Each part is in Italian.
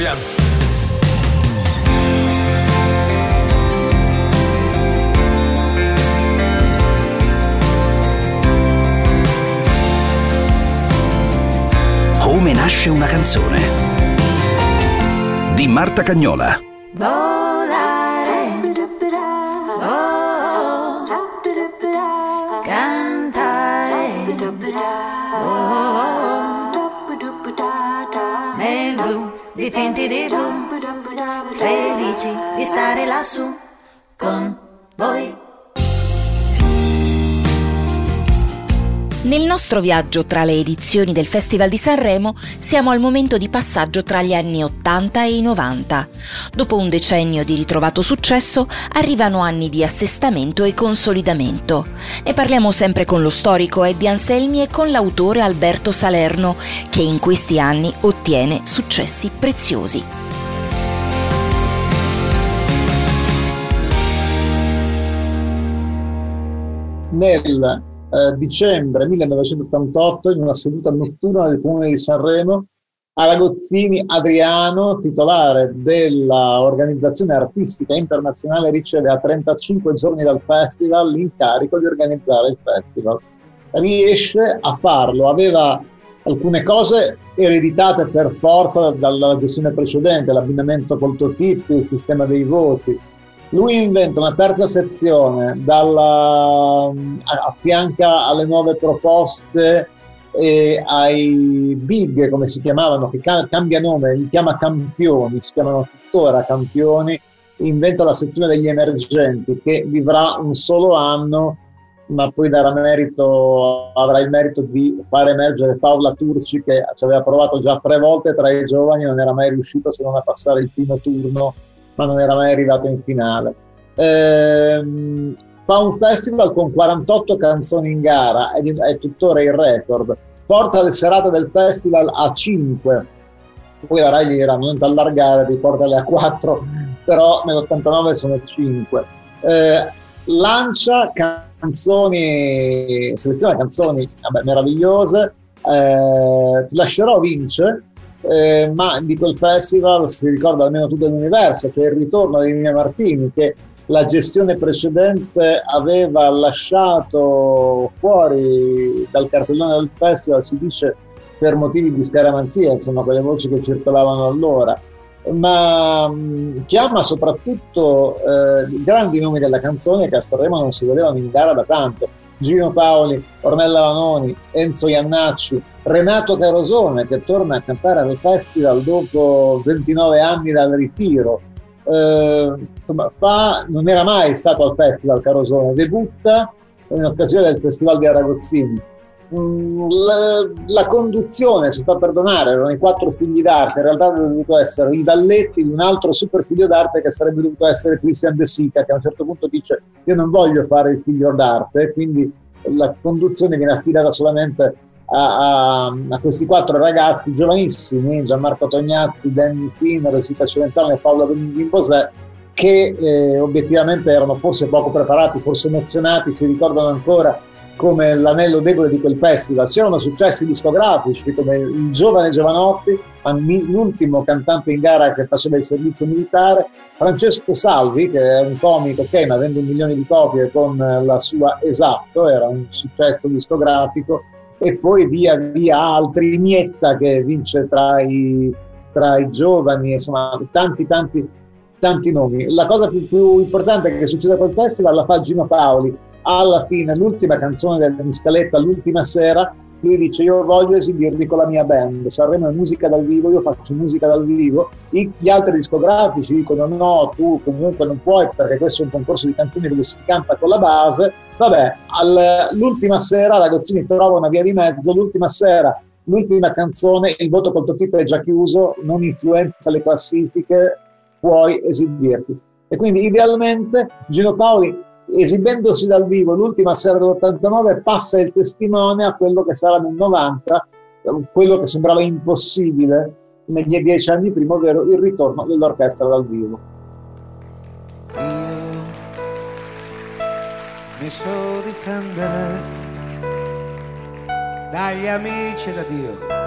proviamo. Come nasce una canzone di Marta Cagnola. Blu, dipinti di blu, felici di stare lassù con voi. Nel nostro viaggio tra le edizioni del Festival di Sanremo siamo al momento di passaggio tra gli anni 80 e i 90. Dopo un decennio di ritrovato successo arrivano anni di assestamento e consolidamento. Ne parliamo sempre con lo storico Eddie Anselmi e con l'autore Alberto Salerno, che in questi anni ottiene successi preziosi. Nel eh, dicembre 1988 in una seduta notturna del Comune di Sanremo Aragozzini Adriano, titolare dell'organizzazione artistica internazionale, riceve a 35 giorni dal festival l'incarico di organizzare il festival. Riesce a farlo, aveva alcune cose ereditate per forza dalla gestione precedente, l'abbinamento col Totipi, il sistema dei voti, lui inventa una terza sezione, dalla, affianca alle nuove proposte e ai big, come si chiamavano, che cambia nome, li chiama campioni, si chiamano tuttora campioni, inventa la sezione degli emergenti che vivrà un solo anno, ma poi darà merito, avrà il merito di far emergere Paola Turci che ci aveva provato già tre volte tra i giovani, non era mai riuscito se non a passare il primo turno ma non era mai arrivato in finale. Ehm, fa un festival con 48 canzoni in gara, è, è tuttora il record. Porta le serate del festival a 5, poi la Rai gli era non allargare, riportale a 4, però nell'89 sono 5. Eh, lancia canzoni, seleziona canzoni vabbè, meravigliose, eh, Ti lascerò vince, eh, ma di quel festival si ricorda almeno tutto l'universo, che è il ritorno di Mia Martini, che la gestione precedente aveva lasciato fuori dal cartellone del festival, si dice per motivi di scaramanzia, insomma, quelle voci che circolavano allora, ma chiama soprattutto eh, grandi nomi della canzone che a Sanremo non si vedevano in gara da tanto. Gino Paoli, Ornella Vanoni, Enzo Iannacci, Renato Carosone che torna a cantare al festival dopo 29 anni dal ritiro. Eh, fa, non era mai stato al festival Carosone, debutta in occasione del festival di Aragozzini. La, la, conduzione si fa perdonare, erano i quattro figli d'arte, in realtà avrebbero dovuto essere i Valletti di un altro super figlio d'arte che sarebbe dovuto essere Christian De Sica, che a un certo punto dice io non voglio fare il figlio d'arte, quindi la conduzione viene affidata solamente a, a, a, questi quattro ragazzi giovanissimi, Gianmarco Tognazzi, Danny Quinn, Rosita Celentano e Paolo Bosè, che eh, obiettivamente erano forse poco preparati, forse emozionati, si ricordano ancora come l'anello debole di quel festival. C'erano successi discografici come il giovane Giovanotti, l'ultimo cantante in gara che faceva il servizio militare, Francesco Salvi, che è un comico che ma vende un milione di copie con la sua Esatto, era un successo discografico, e poi via via altri, Mietta che vince tra i, tra i giovani, insomma tanti tanti tanti nomi. La cosa più, più importante che succede a quel festival la fa Gino Paoli, alla fine l'ultima canzone della scaletta, l'ultima sera, lui dice io voglio esibirmi con la mia band, Sanremo è musica dal vivo, io faccio musica dal vivo, gli altri discografici dicono no, tu comunque non puoi perché questo è un concorso di canzoni dove si canta con la base, vabbè, l'ultima sera Ragozzini trova una via di mezzo, l'ultima sera, l'ultima canzone, il voto col tuo tipo è già chiuso, non influenza le classifiche, puoi esibirti. E quindi idealmente Gino Paoli esibendosi dal vivo l'ultima sera dell'89 passa il testimone a quello che sarà nel 90, quello che sembrava impossibile negli dieci anni prima, ovvero il ritorno dell'orchestra dal vivo. Io mi so difendere dagli amici da Dio.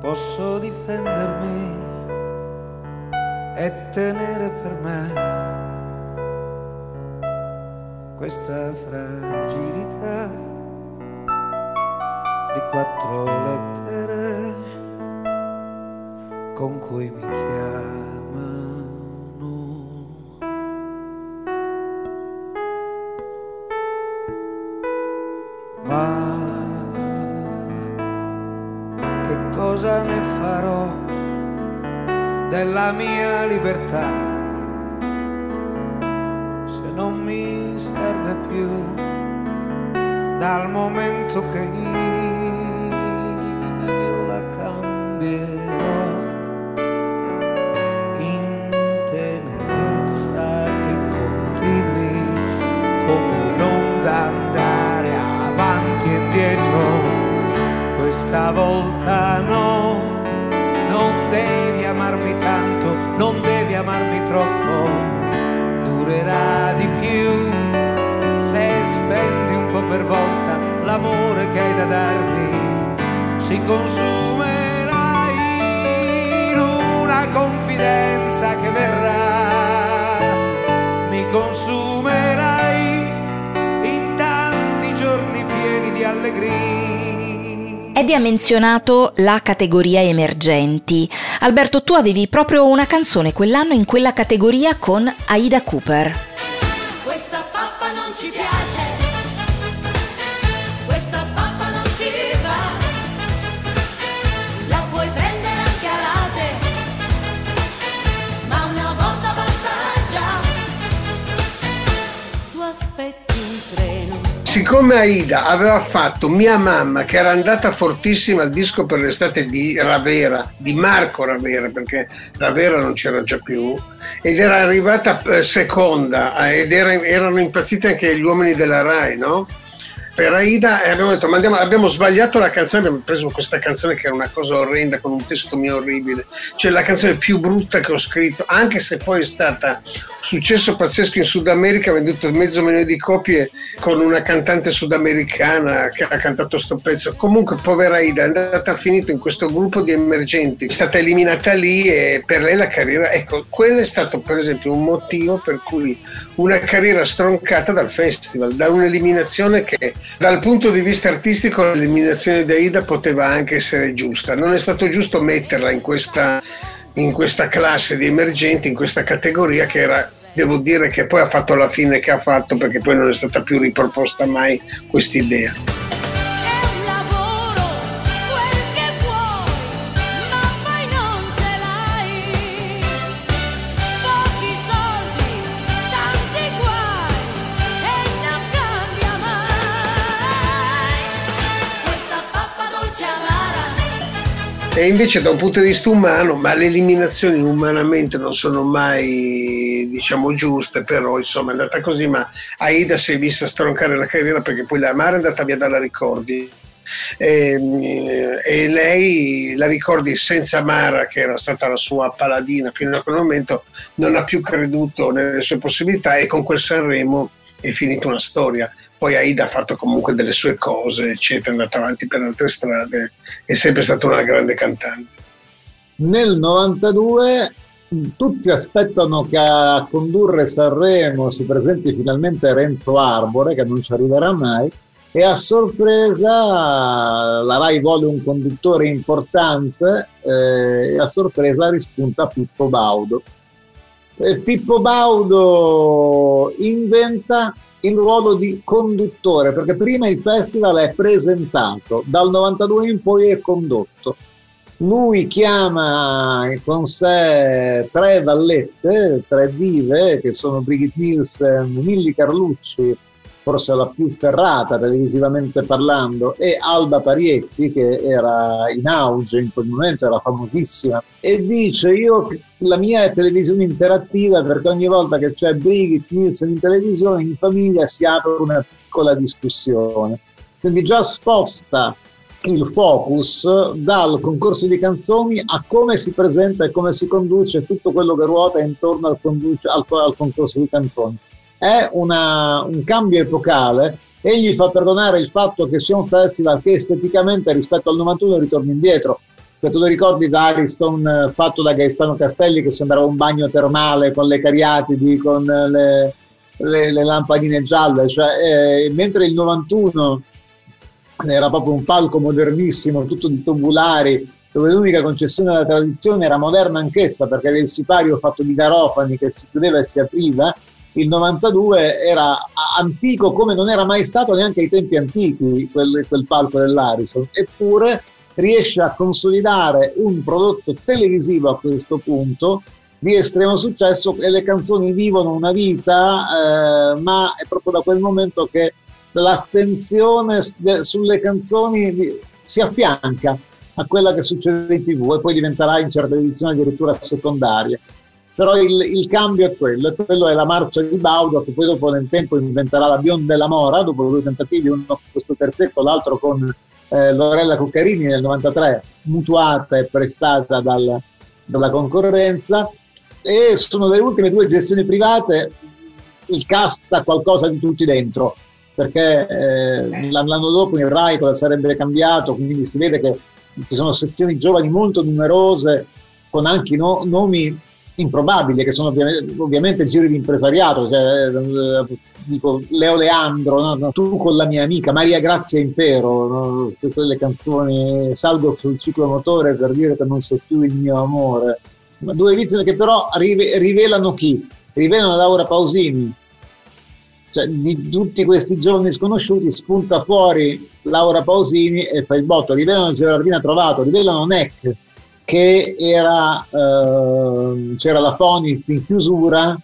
posso difendermi e tenere per me questa fragilità di quattro lettere con cui mi chiamano. Ma che cosa ne farò della mia libertà serve più dal momento che io la cambierò. In tenerezza che continui come un'onda andare avanti e dietro. Questa volta no non devi amarmi tanto non devi amarmi troppo volta l'amore che hai da darmi si consumerà in una confidenza che verrà mi consumerai in tanti giorni pieni di allegria Eddie ha menzionato la categoria emergenti. Alberto, tu avevi proprio una canzone quell'anno in quella categoria con Aida Cooper. Siccome Aida aveva fatto Mia mamma, che era andata fortissima al disco per l'estate di Ravera, di Marco Ravera, perché Ravera non c'era già più, ed era arrivata eh, seconda, eh, ed era- erano impazziti anche gli uomini della RAI, no? Per Aida e abbiamo detto, ma andiamo- abbiamo sbagliato la canzone, abbiamo preso questa canzone che era una cosa orrenda, con un testo mio orribile, cioè la canzone più brutta che ho scritto, anche se poi è stata successo pazzesco in Sud America, ha venduto mezzo milione di copie con una cantante sudamericana che ha cantato sto pezzo. Comunque, povera Ida, è andata finita in questo gruppo di emergenti, è stata eliminata lì e per lei la carriera, ecco, quello è stato per esempio un motivo per cui una carriera stroncata dal festival, da un'eliminazione che dal punto di vista artistico l'eliminazione di Aida poteva anche essere giusta. Non è stato giusto metterla in questa in questa classe di emergenti, in questa categoria che era, devo dire che poi ha fatto la fine che ha fatto perché poi non è stata più riproposta mai quest'idea. E invece da un punto di vista umano, ma le eliminazioni umanamente non sono mai, diciamo, giuste, però insomma è andata così, ma Aida si è vista stroncare la carriera perché poi la Mara è andata via dalla Ricordi. E, e lei la ricordi senza Mara che era stata la sua paladina fino a quel momento non ha più creduto nelle sue possibilità e con quel Sanremo è finita una storia poi Aida ha fatto comunque delle sue cose eccetera è andata avanti per altre strade è sempre stata una grande cantante Nel 92 tutti aspettano che a condurre Sanremo si presenti finalmente Renzo Arbore, che non ci arriverà mai, e a sorpresa la Rai vuole un conduttore importante eh, e a sorpresa rispunta Pippo Baudo. E Pippo Baudo inventa il ruolo di conduttore, perché prima il festival è presentato, dal 92 in poi è condotto. Lui chiama con sé tre vallette, tre dive, che sono Brigitte Nielsen, Milli Carlucci, forse la più ferrata televisivamente parlando, e Alba Parietti, che era in auge in quel momento, era famosissima, e dice io la mia è televisione interattiva perché ogni volta che c'è Brigitte Nielsen in televisione, in famiglia si apre una piccola discussione. Quindi già sposta il focus dal concorso di canzoni a come si presenta e come si conduce tutto quello che ruota intorno al, conduce, al, al concorso di canzoni. È una, un cambio epocale e gli fa perdonare il fatto che sia un festival che esteticamente rispetto al 91 ritorna indietro. Se tu ti ricordi l'Ariston eh, fatto da Gaetano Castelli che sembrava un bagno termale con le cariatidi, con le, le, le lampadine gialle, cioè, eh, mentre il 91 era proprio un palco modernissimo, tutto di tubulari, dove l'unica concessione della tradizione era moderna anch'essa perché aveva il sipario fatto di garofani che si chiudeva e si apriva, il 92 era antico come non era mai stato neanche ai tempi antichi quel, quel palco dell'Arison, eppure riesce a consolidare un prodotto televisivo a questo punto di estremo successo e le canzoni vivono una vita, eh, ma è proprio da quel momento che l'attenzione sulle canzoni si affianca a quella che succede in tv e poi diventerà in certe edizioni addirittura secondaria. Però il, il cambio è quello, e quello è la marcia di Baudo che poi dopo nel tempo inventerà la Bionda della Mora, dopo due tentativi, uno con questo terzetto, l'altro con eh, Lorella Cuccarini nel 93, mutuata e prestata dal, dalla concorrenza, e sono le ultime due gestioni private, il cast ha qualcosa di tutti dentro, perché eh, l'anno dopo il RAI cosa sarebbe cambiato, quindi si vede che ci sono sezioni giovani molto numerose con anche no, nomi improbabili che sono ovviamente, ovviamente giri di impresariato cioè, eh, dico Leo Leandro no? tu con la mia amica Maria Grazia Impero no? quelle canzoni salgo sul ciclomotore per dire che non sei più il mio amore due edizioni che però rivelano chi? rivelano Laura Pausini cioè, di tutti questi giovani sconosciuti spunta fuori Laura Pausini e fa il botto, rivelano Gerardina Trovato, rivelano Neck che era, eh, c'era la Fonit in chiusura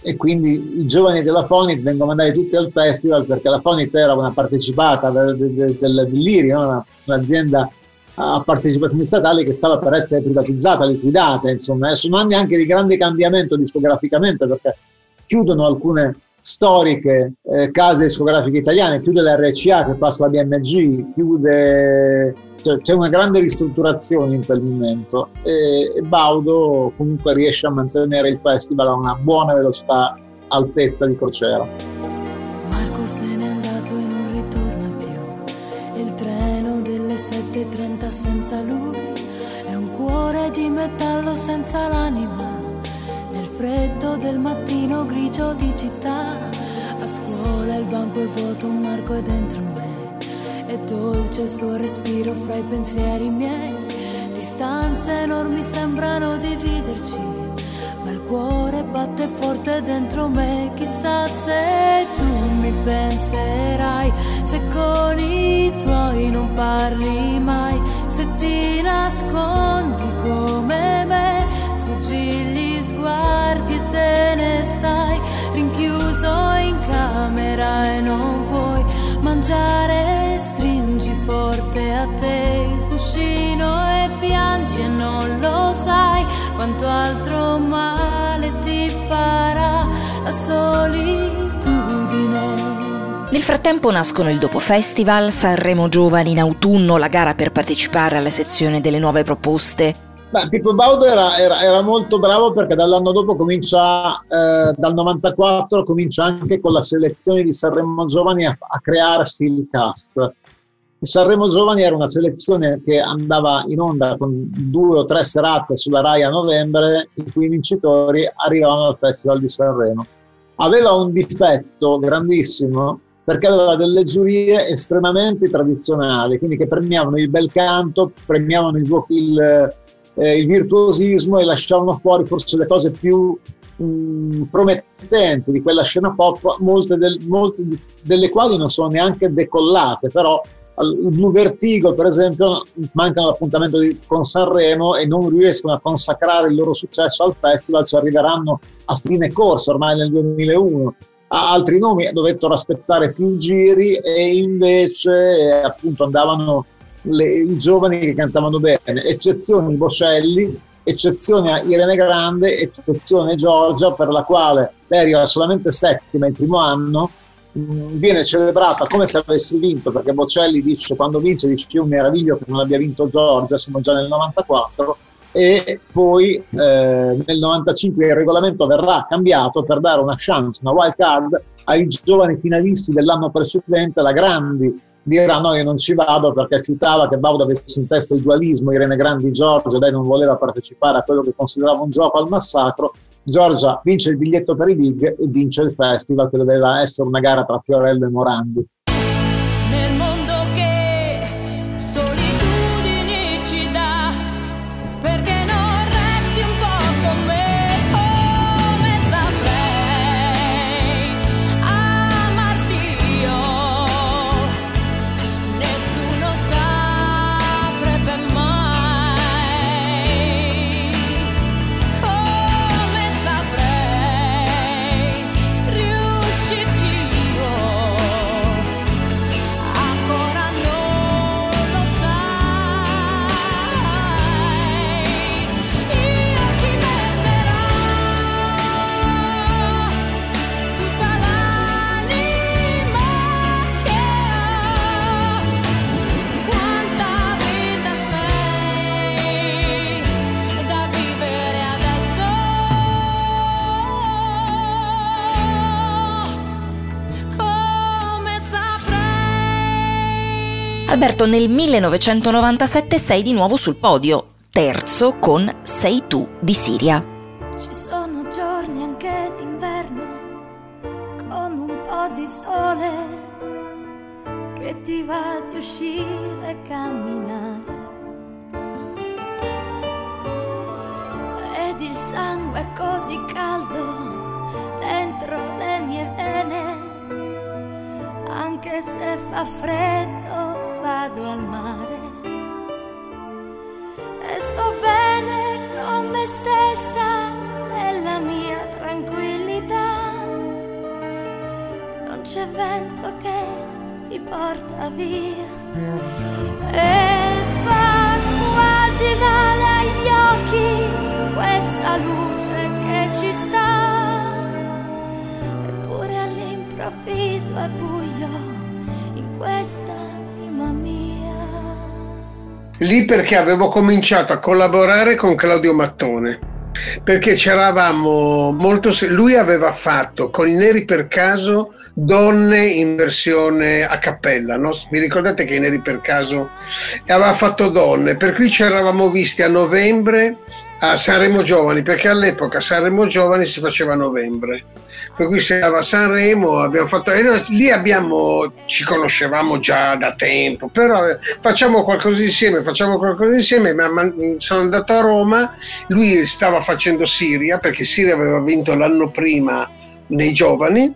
e quindi i giovani della Fonit vengono mandati tutti al festival perché la Fonit era una partecipata del, del, del, dell'Iri, no? un'azienda a partecipazioni statali che stava per essere privatizzata, liquidata, insomma, sono anni anche di grande cambiamento discograficamente perché chiudono alcune storiche eh, case discografiche italiane, chiude l'RCA che passa la BMG, chiude, cioè, c'è una grande ristrutturazione in quel momento e, Baudo comunque riesce a mantenere il festival a una buona velocità, altezza di crociera. Marco se n'è andato e non ritorna più, il treno delle 7.30 senza lui è un cuore di metallo senza l'anima freddo del mattino grigio di città. A scuola il banco è vuoto, marco è dentro me. È dolce il suo respiro fra i pensieri miei. Distanze enormi sembrano dividerci, ma il cuore batte forte dentro me. Chissà se tu mi penserai, se con i tuoi non parli mai, se ti nascondi come me, sfuggi gli sguardi e te ne stai rinchiuso in camera e non vuoi mangiare, a te il cuscino e piangi e non lo sai quanto altro male ti farà la solitudine. Nel frattempo nascono il Dopo Festival, Sanremo Giovani in autunno, la gara per partecipare alla sezione delle nuove proposte Beh, Pippo Baudo era, era, era, molto bravo perché dall'anno dopo comincia, eh, dal 94, comincia anche con la selezione di Sanremo Giovani a, a crearsi il cast. Sanremo Giovani era una selezione che andava in onda con due o tre serate sulla RAI a novembre, in cui i vincitori arrivavano al Festival di Sanremo. Aveva un difetto grandissimo perché aveva delle giurie estremamente tradizionali, quindi che premiavano il bel canto, premiavano il, il eh, il virtuosismo e lasciavano fuori forse le cose più mh, mm, promettenti di quella scena pop, molte, del, molte delle quali non sono neanche decollate, però il Blue Vertigo per esempio mancano l'appuntamento di, con Sanremo e non riescono a consacrare il loro successo al festival, ci arriveranno a fine corso ormai nel 2001 altri nomi dovettero aspettare più giri e invece appunto andavano le, i giovani che cantavano bene, eccezioni Bocelli, eccezione Irene Grande, eccezione Giorgia, per la quale lei arriva solamente settima il primo anno, viene celebrata come se avesse vinto, perché Bocelli dice quando vince dice è un meraviglio che non abbia vinto Giorgia, siamo già nel 94, e poi eh, nel 95 il regolamento verrà cambiato per dare una chance, una wild card ai giovani finalisti dell'anno precedente, la Grandi dirà no io non ci vado perché fiutava che Baudo avesse in testa il dualismo Irene Grandi Giorgia lei non voleva partecipare a quello che considerava un gioco al massacro Giorgia vince il biglietto per i big e vince il festival che doveva essere una gara tra Fiorello e Morandi Alberto nel 1997 sei di nuovo sul podio, terzo con Sei tu di Siria. Ci sono giorni anche d'inverno con un po' di sole che ti va di uscire e camminare. Ed il sangue è così caldo dentro le mie vene, anche se fa freddo vado al mare. E sto bene con me stessa nella mia tranquillità. Non c'è vento che mi porta via. E fa quasi male agli occhi questa luce che ci sta. Eppure all'improvviso è buio in questa. Lì perché avevo cominciato a collaborare con Claudio Mattone. Perché c'eravamo molto. Lui aveva fatto con i Neri per caso donne in versione a cappella, no? Vi ricordate che i Neri per caso aveva fatto donne? Per cui ci eravamo visti a novembre a Sanremo Giovani, perché all'epoca Sanremo Giovani si faceva a novembre. Per cui si andava a Sanremo, abbiamo fatto. E noi lì abbiamo, ci conoscevamo già da tempo, però eh, facciamo qualcosa insieme, facciamo qualcosa insieme. Ma, ma- sono andato a Roma, lui stava facendo Siria, perché Siria aveva vinto l'anno prima nei giovani.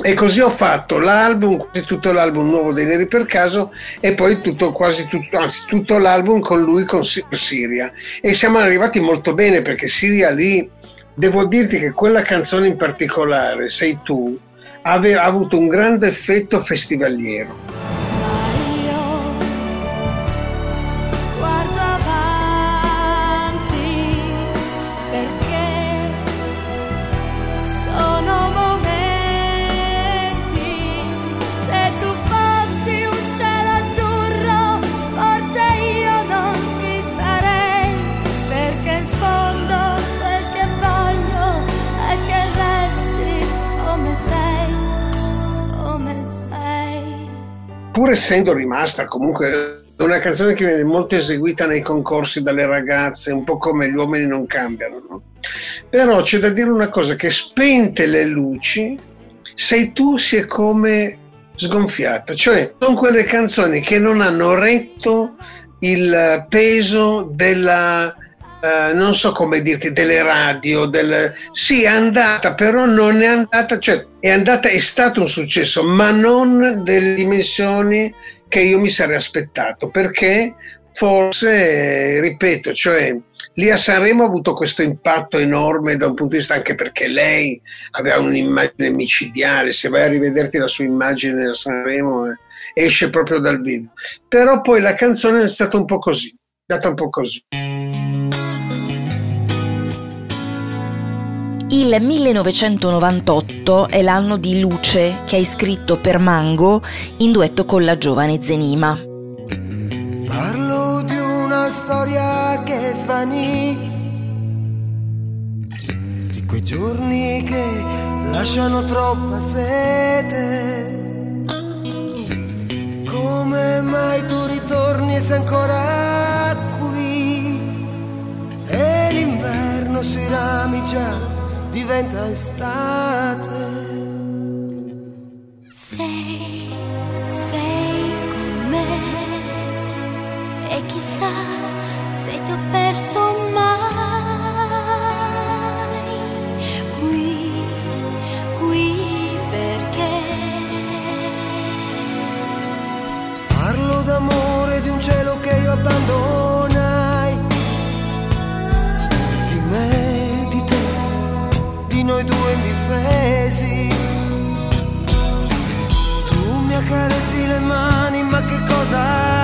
E così ho fatto l'album, tutto l'album nuovo dei Neri per caso e poi tutto, quasi tutto, anzi tutto l'album con lui con Si- Siria. E siamo arrivati molto bene perché Siria lì, devo dirti che quella canzone in particolare, Sei tu, ha avuto un grande effetto festivaliero. Pur essendo rimasta comunque una canzone che viene molto eseguita nei concorsi dalle ragazze, un po' come gli uomini non cambiano, no? Però c'è da dire una cosa, che spente le luci, sei tu si è come sgonfiata, cioè sono quelle canzoni che non hanno retto il peso della, eh, non so come dirti, delle radio, del... sì è andata, però non è andata, cioè è andata, è stato un successo, ma non delle dimensioni che io mi sarei aspettato, perché forse, ripeto, cioè lì a Sanremo ha avuto questo impatto enorme da un punto di vista anche perché lei aveva un'immagine micidiale, se vai a rivederti la sua immagine a Sanremo eh, esce proprio dal video. Però poi la canzone è stata un po' così, data un po' così. Il 1998 è l'anno di Luce che hai scritto per Mango in duetto con la giovane Zenima. Parlo di una storia che svanì, di quei giorni che lasciano troppa sete, come sei ancora qui e l'inverno sui rami già diventa estate. Le mani, ma che cosa?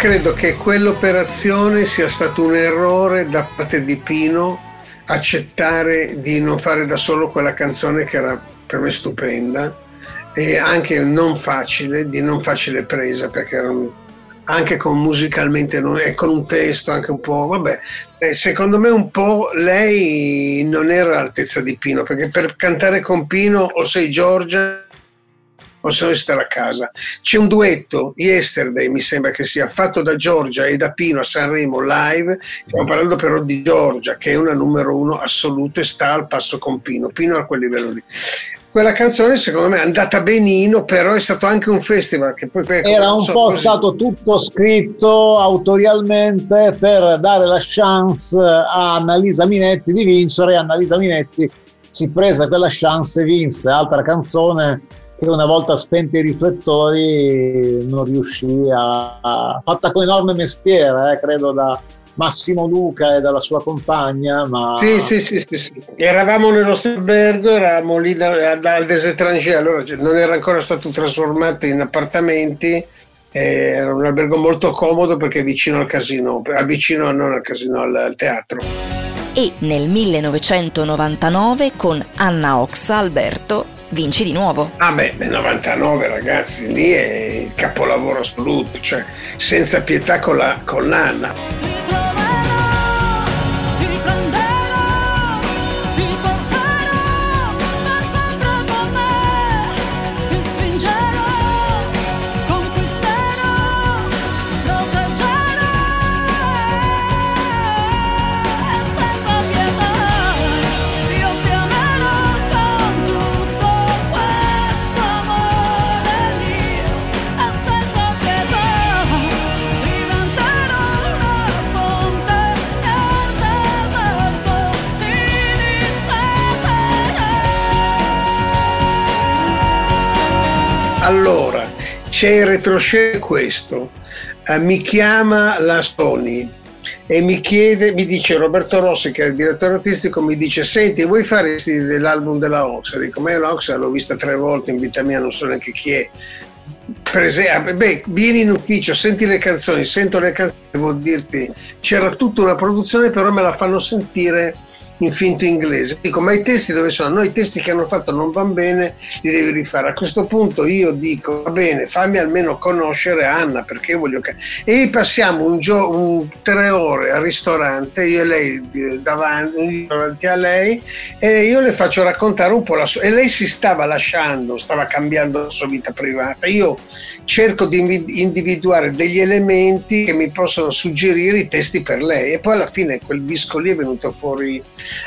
Credo che quell'operazione sia stato un errore da parte di Pino accettare di non fare da solo quella canzone che era per me stupenda e anche non facile, di non facile presa perché era un- anche con musicalmente non- e con un testo anche un po' vabbè eh, secondo me un po' lei non era all'altezza di Pino perché per cantare con Pino o sei Giorgia o se no stare a casa. C'è un duetto, Yesterday mi sembra che sia fatto da Giorgia e da Pino a Sanremo live, stiamo parlando però di Giorgia che è una numero uno assoluto e sta al passo con Pino, Pino a quel livello lì. Quella canzone secondo me è andata benino, però è stato anche un festival che poi... Era un so, po' così- stato tutto scritto autorialmente per dare la chance a Annalisa Minetti di vincere. Annalisa Minetti si prese quella chance e vinse. Altra canzone che una volta spenti i riflettori non riuscì a, a- fatta con enorme mestiere, eh, credo da Massimo Luca e dalla sua compagna, ma Sì, sì, sì, sì, sì. Eravamo nello stesso albergo, eravamo lì al des étrangers, allora cioè, non era ancora stato trasformato in appartamenti, eh, era un albergo molto comodo perché è vicino al casino, vicino non al casino, al, al teatro. E nel 1999 con Anna Oxa Alberto vinci di nuovo. Ah beh, beh, 99 ragazzi, lì è il capolavoro assoluto, cioè senza pietà con, la, con l'Anna. C'è il retroscena questo. Eh, mi chiama la Sony e mi chiede, mi dice Roberto Rossi, che è il direttore artistico, mi dice: Senti, vuoi fare dell'album della Oxa? Dico, ma io la Oxa l'ho vista tre volte in vita mia, non so neanche chi è. Prese- ah, beh, vieni in ufficio, senti le canzoni, sento le canzoni, devo dirti, c'era tutta una produzione, però me la fanno sentire in finto inglese. Dico, ma i testi dove sono? No, i testi che hanno fatto non vanno bene, li devi rifare. A questo punto io dico, va bene, fammi almeno conoscere Anna, perché io voglio che... E passiamo un gio- un- tre ore al ristorante, io e lei davanti, davanti a lei, e io le faccio raccontare un po' la sua... E lei si stava lasciando, stava cambiando la sua vita privata. Io cerco di individuare degli elementi che mi possono suggerire i testi per lei. E poi alla fine quel disco lì è venuto fuori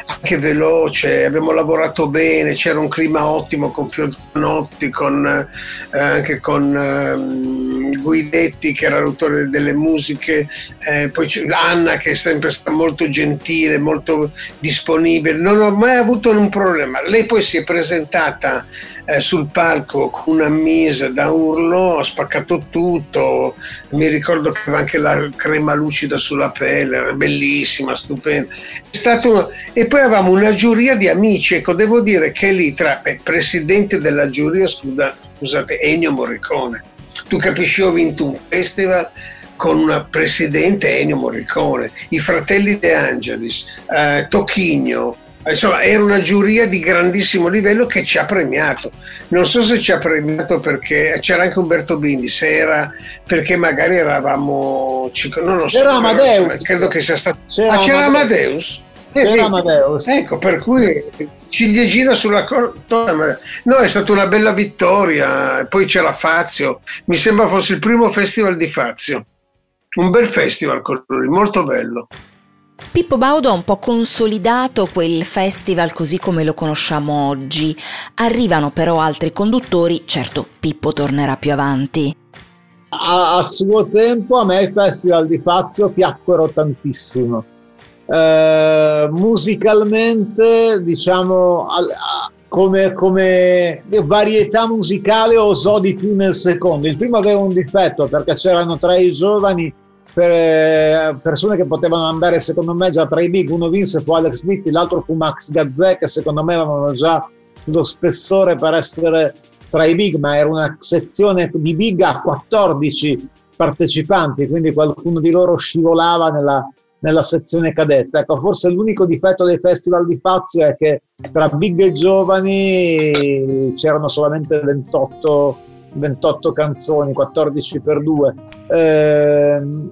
anche veloce, abbiamo lavorato bene, c'era un clima ottimo con Fiozzanotti, con, eh, anche con ehm, Guidetti che era l'autore delle musiche, eh, poi Anna che è sempre stata molto gentile, molto disponibile, non ho mai avuto un problema. Lei poi si è presentata eh, sul palco con una mise da urlo, ha spaccato tutto, mi ricordo che aveva anche la crema lucida sulla pelle, era bellissima, stupenda. Stato, e poi avevamo una giuria di amici, ecco, devo dire che lì tra beh, presidente della giuria, scusa, scusate, Ennio Morricone, tu capisci, ho vinto un festival con una presidente Ennio Morricone, i fratelli De Angelis, eh, Tocchigno, Insomma, era una giuria di grandissimo livello che ci ha premiato. Non so se ci ha premiato perché c'era anche Umberto Bindi, se era perché magari eravamo. Non lo so. C'era Amadeus. Credo che sia stato. C'era ah, c'era Amadeus. C'era Amadeus. Ecco, per cui ciliegina sulla corda. No, è stata una bella vittoria. Poi c'era Fazio. Mi sembra fosse il primo festival di Fazio. Un bel festival con lui, molto bello. Pippo Baudo ha un po' consolidato quel festival così come lo conosciamo oggi. Arrivano però altri conduttori, certo Pippo tornerà più avanti. A, a suo tempo a me i festival di Fazio piacquero tantissimo. Eh, musicalmente, diciamo, al- a- come, come varietà musicale osò di più nel secondo. Il primo aveva un difetto perché c'erano tra i giovani per- persone che potevano andare secondo me già tra i big. Uno vinse fu Alex Smith, l'altro fu Max Gazzè che secondo me avevano già lo spessore per essere tra i big, ma era una sezione di big a 14 partecipanti, quindi qualcuno di loro scivolava nella, nella sezione cadetta. Ecco, forse l'unico difetto dei festival di Fazio è che tra big e giovani c'erano solamente 28, 28 canzoni, 14 per 2.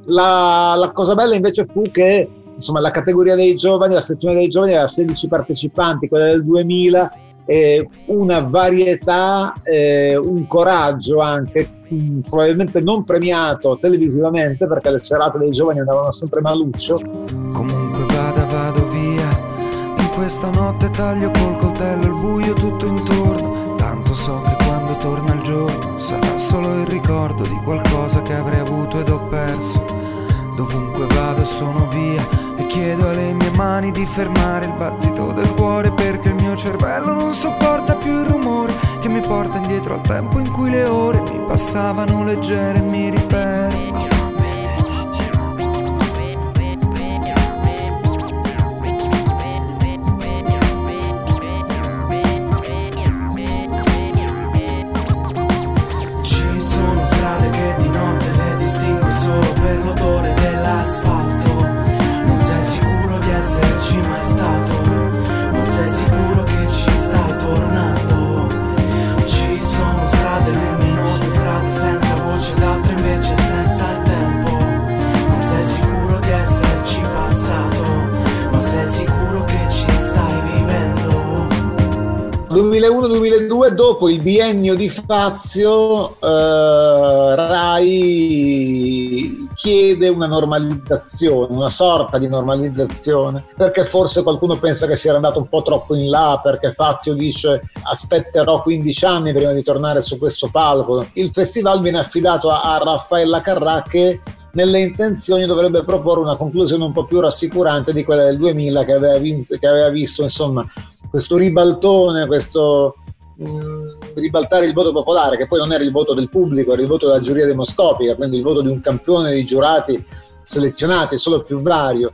la, la cosa bella invece fu che insomma, la categoria dei giovani, la sezione dei giovani aveva 16 partecipanti, quella del 2000 eh, una varietà, eh, un coraggio anche, mh, probabilmente non premiato televisivamente perché le serate dei giovani andavano sempre maluccio. Comunque vada, vado via. In questa notte taglio col coltello il mani di fermare il battito del cuore perché il mio cervello non sopporta più il rumore che mi porta indietro al tempo in cui le ore mi passavano leggere e mi riperdo. 2001-2002, dopo il biennio di Fazio, eh, Rai chiede una normalizzazione, una sorta di normalizzazione, perché forse qualcuno pensa che sia andato un po' troppo in là, perché Fazio dice aspetterò 15 anni prima di tornare su questo palco. Il festival viene affidato a, a Raffaella Carrà che nelle intenzioni dovrebbe proporre una conclusione un po' più rassicurante di quella del 2000 che aveva, vinto- che aveva visto insomma questo ribaltone, questo mh, ribaltare il voto popolare, che poi non era il voto del pubblico, era il voto della giuria demoscopica, quindi il voto di un campione di giurati selezionati, solo più vario.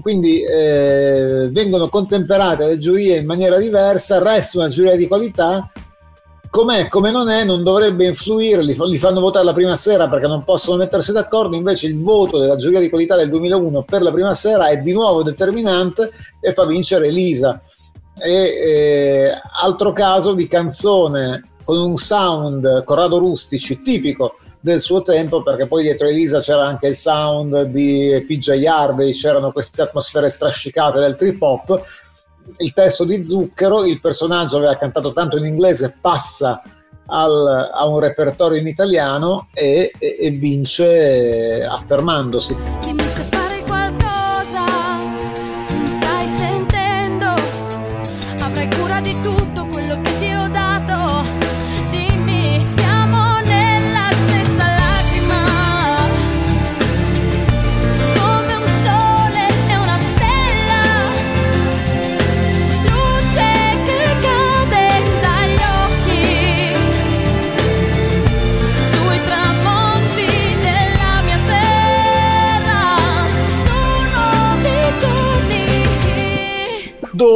Quindi eh, vengono contemperate le giurie in maniera diversa, resta una giuria di qualità, com'è, come non è, non dovrebbe influire, li, li fanno votare la prima sera perché non possono mettersi d'accordo, invece il voto della giuria di qualità del 2001 per la prima sera è di nuovo determinante e fa vincere Elisa. E, eh, altro caso di canzone con un sound Corrado Rustici tipico del suo tempo perché poi dietro Elisa c'era anche il sound di PJ Harvey c'erano queste atmosfere strascicate del trip hop. Il testo di Zucchero il personaggio aveva cantato tanto in inglese passa al- a un repertorio in italiano e, e- e vince affermandosi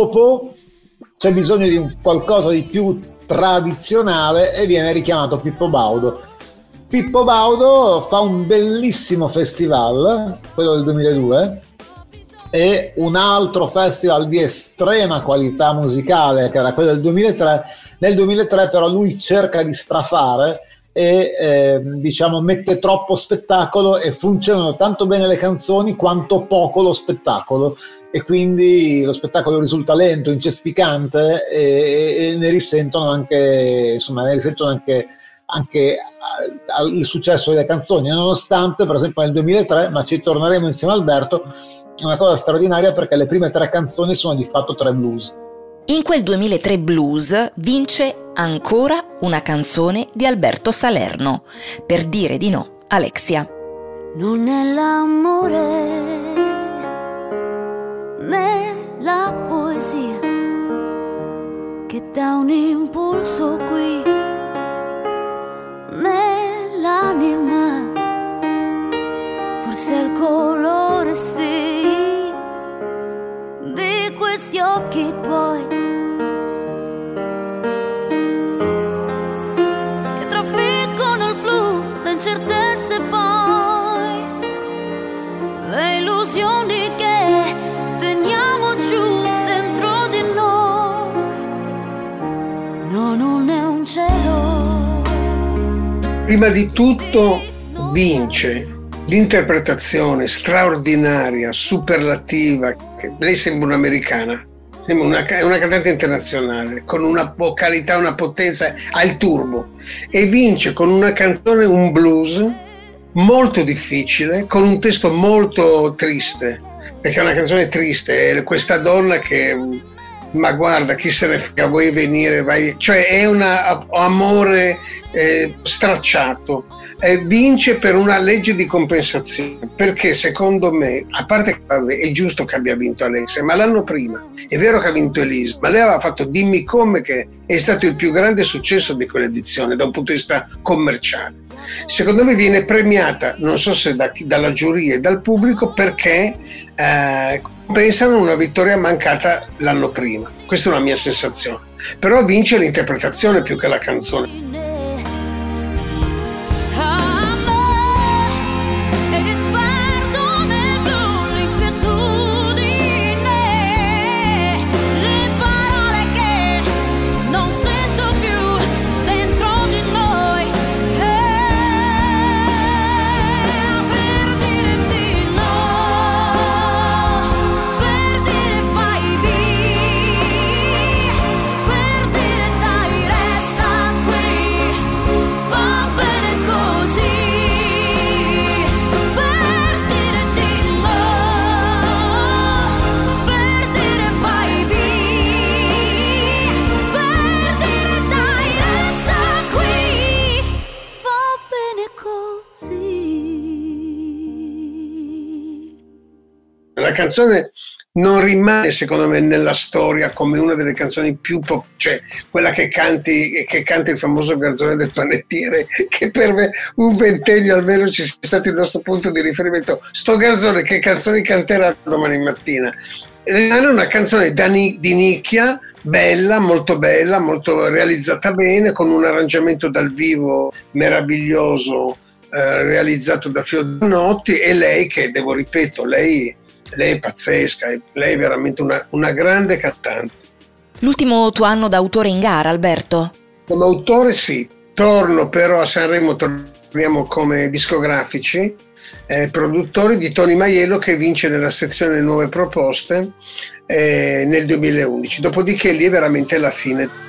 dopo c'è bisogno di qualcosa di più tradizionale e viene richiamato Pippo Baudo. Pippo Baudo fa un bellissimo festival, quello del 2002, e un altro festival di estrema qualità musicale, che era quello del 2003. Nel 2003 però lui cerca di strafare e eh, diciamo mette troppo spettacolo e funzionano tanto bene le canzoni quanto poco lo spettacolo e quindi lo spettacolo risulta lento, incespicante e, e ne risentono anche insomma ne risentono anche, anche il successo delle canzoni nonostante per esempio nel 2003 ma ci torneremo insieme a Alberto è una cosa straordinaria perché le prime tre canzoni sono di fatto tre blues in quel 2003 blues vince ancora una canzone di Alberto Salerno, per dire di no Alexia. Non è l'amore né la poesia che dà un impulso qui, né l'anima, forse il colore sì di questi occhi tuoi Prima di tutto vince l'interpretazione straordinaria, superlativa, che lei sembra un'americana, sembra una, una cantante internazionale, con una vocalità, una potenza al turbo e vince con una canzone, un blues molto difficile, con un testo molto triste, perché è una canzone triste, è questa donna che ma guarda chi se ne frega vuoi venire vai. Cioè è un amore eh, stracciato eh, vince per una legge di compensazione perché secondo me a parte che è giusto che abbia vinto Alexia ma l'anno prima è vero che ha vinto Elisa ma lei aveva fatto Dimmi come che è stato il più grande successo di quell'edizione da un punto di vista commerciale. Secondo me viene premiata, non so se da, dalla giuria e dal pubblico, perché eh, pensano una vittoria mancata l'anno prima. Questa è una mia sensazione. Però vince l'interpretazione più che la canzone. Canzone non rimane secondo me nella storia come una delle canzoni più pop, cioè quella che canti che canta il famoso garzone del panettiere che per me un ventennio almeno ci sia stato il nostro punto di riferimento. Sto garzone che canzoni canterà domani mattina? Rimane una canzone di nicchia bella, molto bella, molto realizzata bene con un arrangiamento dal vivo meraviglioso eh, realizzato da Fiordanotti e lei che devo ripeto lei lei è pazzesca, lei è veramente una, una grande cantante. L'ultimo tuo anno da autore in gara, Alberto? Come autore sì, torno però a Sanremo, torniamo come discografici, eh, produttori di Tony Maiello che vince nella sezione Nuove Proposte eh, nel 2011. Dopodiché lì è veramente la fine.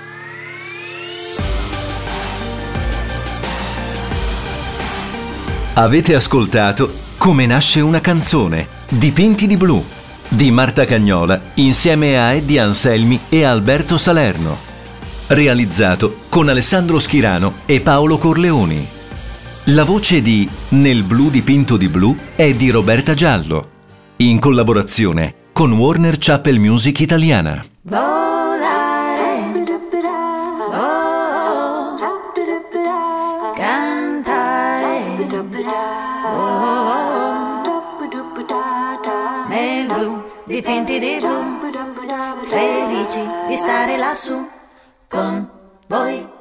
Avete ascoltato Come nasce una canzone Dipinti di blu di Marta Cagnola insieme a Eddie Anselmi e Alberto Salerno. Realizzato con Alessandro Schirano e Paolo Corleoni. La voce di Nel blu dipinto di blu è di Roberta Giallo, in collaborazione con Warner Chapel Music Italiana. Volare, blu dipinti di blu felici di stare lassù con voi.